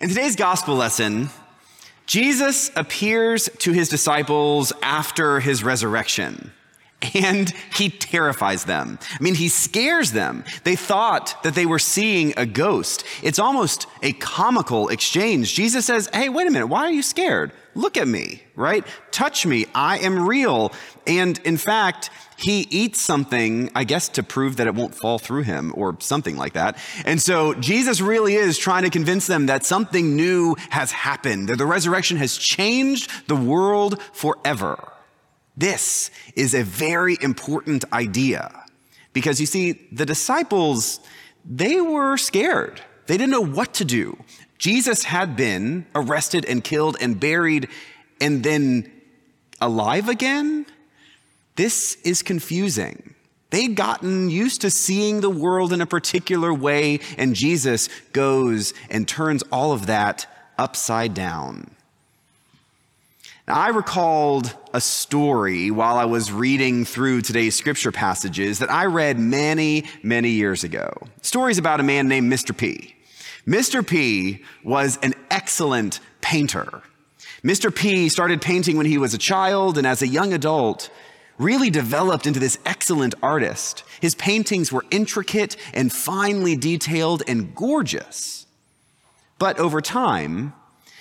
In today's gospel lesson, Jesus appears to his disciples after his resurrection. And he terrifies them. I mean, he scares them. They thought that they were seeing a ghost. It's almost a comical exchange. Jesus says, Hey, wait a minute. Why are you scared? Look at me, right? Touch me. I am real. And in fact, he eats something, I guess, to prove that it won't fall through him or something like that. And so Jesus really is trying to convince them that something new has happened, that the resurrection has changed the world forever. This is a very important idea because you see, the disciples, they were scared. They didn't know what to do. Jesus had been arrested and killed and buried and then alive again. This is confusing. They'd gotten used to seeing the world in a particular way, and Jesus goes and turns all of that upside down. Now, I recalled a story while I was reading through today's scripture passages that I read many, many years ago. Stories about a man named Mr. P. Mr. P was an excellent painter. Mr. P started painting when he was a child and as a young adult really developed into this excellent artist. His paintings were intricate and finely detailed and gorgeous. But over time,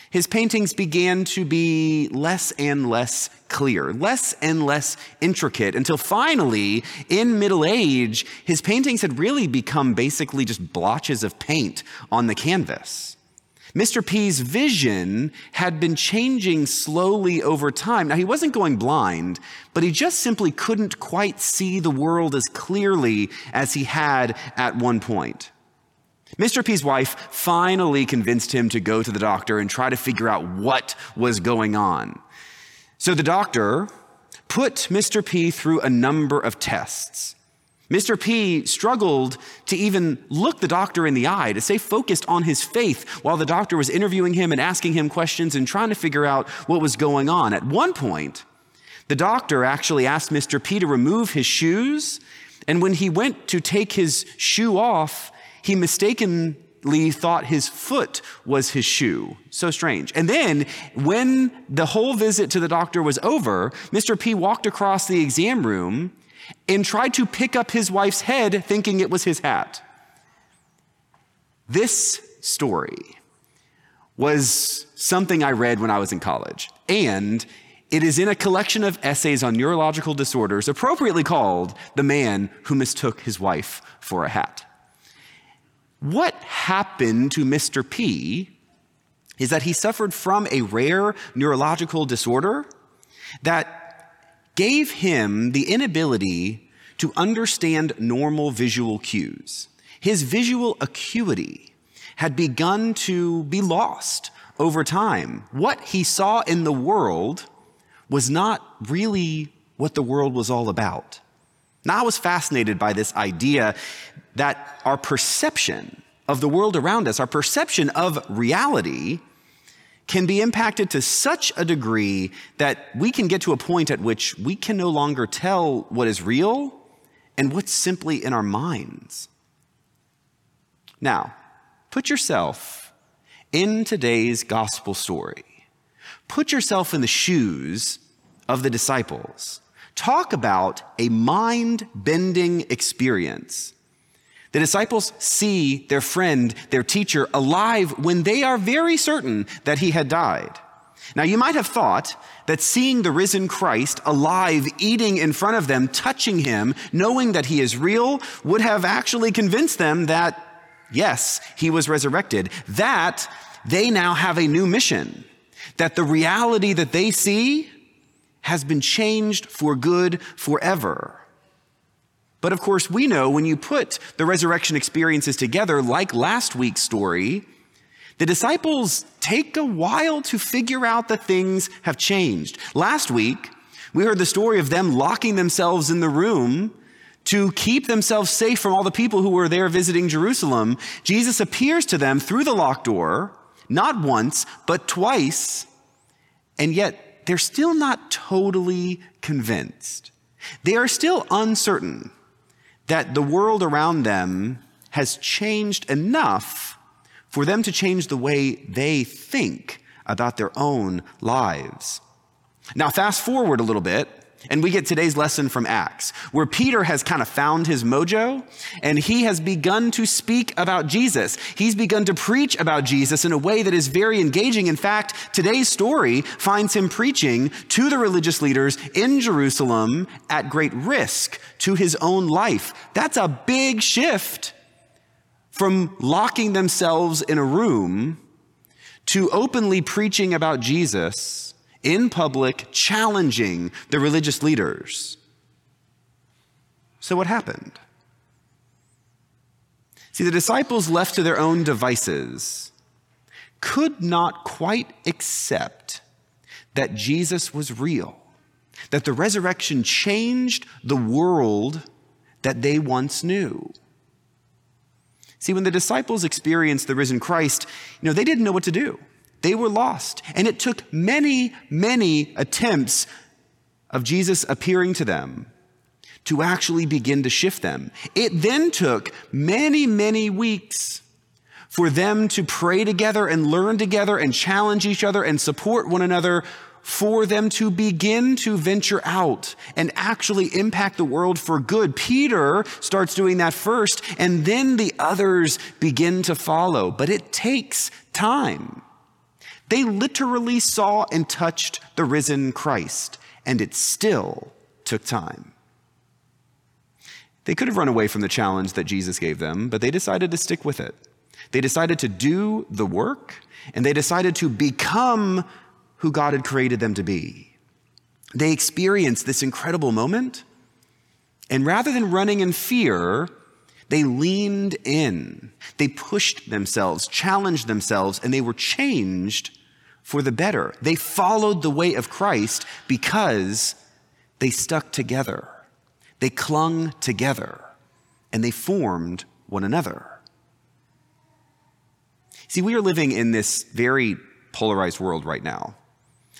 his paintings began to be less and less clear, less and less intricate, until finally, in middle age, his paintings had really become basically just blotches of paint on the canvas. Mr. P's vision had been changing slowly over time. Now, he wasn't going blind, but he just simply couldn't quite see the world as clearly as he had at one point. Mr. P's wife finally convinced him to go to the doctor and try to figure out what was going on. So the doctor put Mr. P through a number of tests. Mr. P struggled to even look the doctor in the eye, to stay focused on his faith while the doctor was interviewing him and asking him questions and trying to figure out what was going on. At one point, the doctor actually asked Mr. P to remove his shoes, and when he went to take his shoe off, he mistakenly thought his foot was his shoe. So strange. And then, when the whole visit to the doctor was over, Mr. P walked across the exam room and tried to pick up his wife's head, thinking it was his hat. This story was something I read when I was in college, and it is in a collection of essays on neurological disorders, appropriately called The Man Who Mistook His Wife for a Hat. What happened to Mr. P is that he suffered from a rare neurological disorder that gave him the inability to understand normal visual cues. His visual acuity had begun to be lost over time. What he saw in the world was not really what the world was all about. Now, I was fascinated by this idea that our perception of the world around us, our perception of reality, can be impacted to such a degree that we can get to a point at which we can no longer tell what is real and what's simply in our minds. Now, put yourself in today's gospel story. Put yourself in the shoes of the disciples. Talk about a mind bending experience the disciples see their friend, their teacher, alive when they are very certain that he had died. Now, you might have thought that seeing the risen Christ alive, eating in front of them, touching him, knowing that he is real, would have actually convinced them that, yes, he was resurrected, that they now have a new mission, that the reality that they see has been changed for good forever. But of course, we know when you put the resurrection experiences together, like last week's story, the disciples take a while to figure out that things have changed. Last week, we heard the story of them locking themselves in the room to keep themselves safe from all the people who were there visiting Jerusalem. Jesus appears to them through the locked door, not once, but twice, and yet they're still not totally convinced. They are still uncertain that the world around them has changed enough for them to change the way they think about their own lives. Now, fast forward a little bit, and we get today's lesson from Acts, where Peter has kind of found his mojo and he has begun to speak about Jesus. He's begun to preach about Jesus in a way that is very engaging. In fact, today's story finds him preaching to the religious leaders in Jerusalem at great risk to his own life. That's a big shift from locking themselves in a room to openly preaching about Jesus in public, challenging the religious leaders. So, what happened? See, the disciples, left to their own devices, could not quite accept that Jesus was real, that the resurrection changed the world that they once knew. See, when the disciples experienced the risen Christ, you know, they didn't know what to do. They were lost. And it took many, many attempts of Jesus appearing to them to actually begin to shift them. It then took many, many weeks for them to pray together and learn together and challenge each other and support one another for them to begin to venture out and actually impact the world for good. Peter starts doing that first, and then the others begin to follow. But it takes time. They literally saw and touched the risen Christ, and it still took time. They could have run away from the challenge that Jesus gave them, but they decided to stick with it. They decided to do the work, and they decided to become who God had created them to be. They experienced this incredible moment, and rather than running in fear, they leaned in. They pushed themselves, challenged themselves, and they were changed for the better. They followed the way of Christ because they stuck together. They clung together and they formed one another. See, we are living in this very polarized world right now.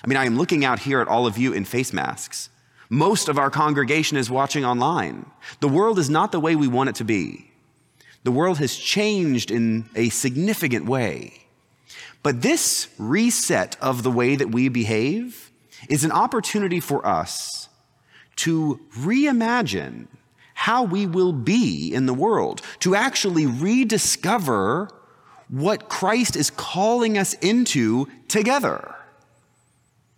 I mean, I am looking out here at all of you in face masks. Most of our congregation is watching online. The world is not the way we want it to be. The world has changed in a significant way. But this reset of the way that we behave is an opportunity for us to reimagine how we will be in the world, to actually rediscover what Christ is calling us into together.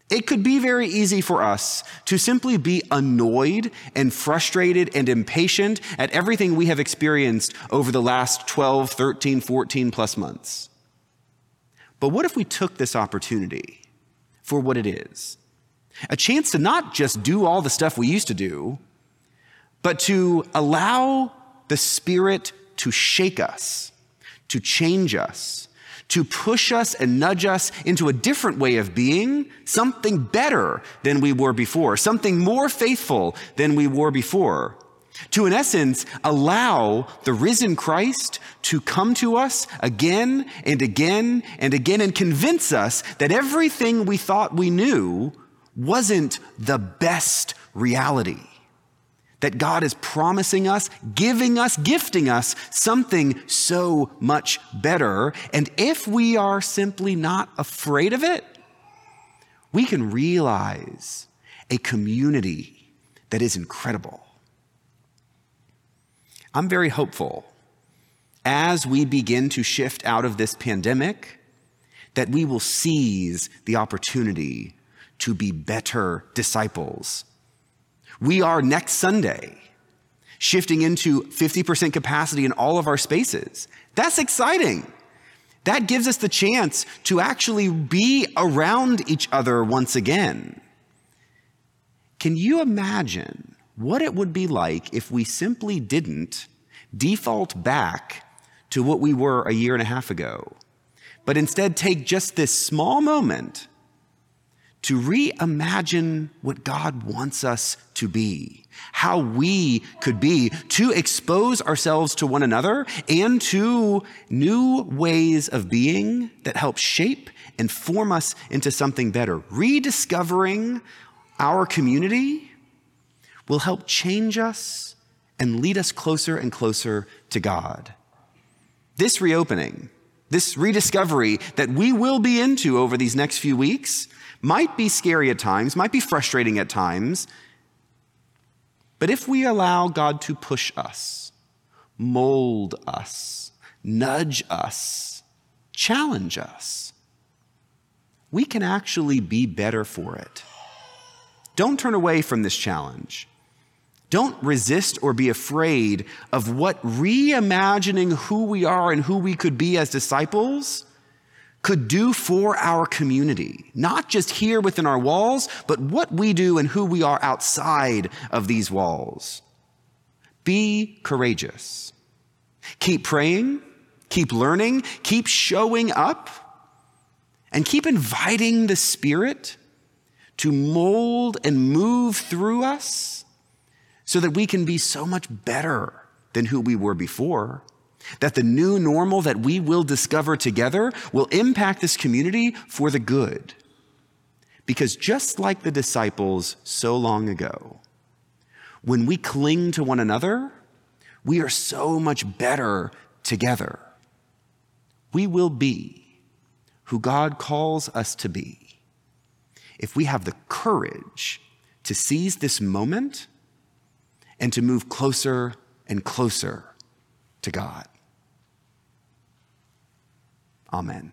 It could be very easy for us to simply be annoyed and frustrated and impatient at everything we have experienced over the last 12, 13, 14 plus months. But what if we took this opportunity for what it is? A chance to not just do all the stuff we used to do, but to allow the Spirit to shake us, to change us, to push us and nudge us into a different way of being, something better than we were before, something more faithful than we were before. To, in essence, allow the risen Christ to come to us again and again and again and convince us that everything we thought we knew wasn't the best reality that God is promising us, giving us, gifting us something so much better. And if we are simply not afraid of it, we can realize a community that is incredible. I'm very hopeful as we begin to shift out of this pandemic that we will seize the opportunity to be better disciples we are next Sunday shifting into 50% capacity in all of our spaces. That's exciting. That gives us the chance to actually be around each other once again. Can you imagine what it would be like if we simply didn't default back to what we were a year and a half ago, but instead take just this small moment to reimagine what God wants us to be, how we could be, to expose ourselves to one another and to new ways of being that help shape and form us into something better. Rediscovering our community will help change us and lead us closer and closer to God. This reopening this rediscovery that we will be into over these next few weeks might be scary at times, might be frustrating at times. But if we allow God to push us, mold us, nudge us, challenge us, we can actually be better for it. Don't turn away from this challenge. Don't resist or be afraid of what reimagining who we are and who we could be as disciples could do for our community, not just here within our walls, but what we do and who we are outside of these walls. Be courageous. Keep praying, keep learning, keep showing up, and keep inviting the Spirit to mold and move through us so that we can be so much better than who we were before. That the new normal that we will discover together will impact this community for the good. Because just like the disciples so long ago, when we cling to one another, we are so much better together. We will be who God calls us to be if we have the courage to seize this moment and to move closer and closer to God. Amen.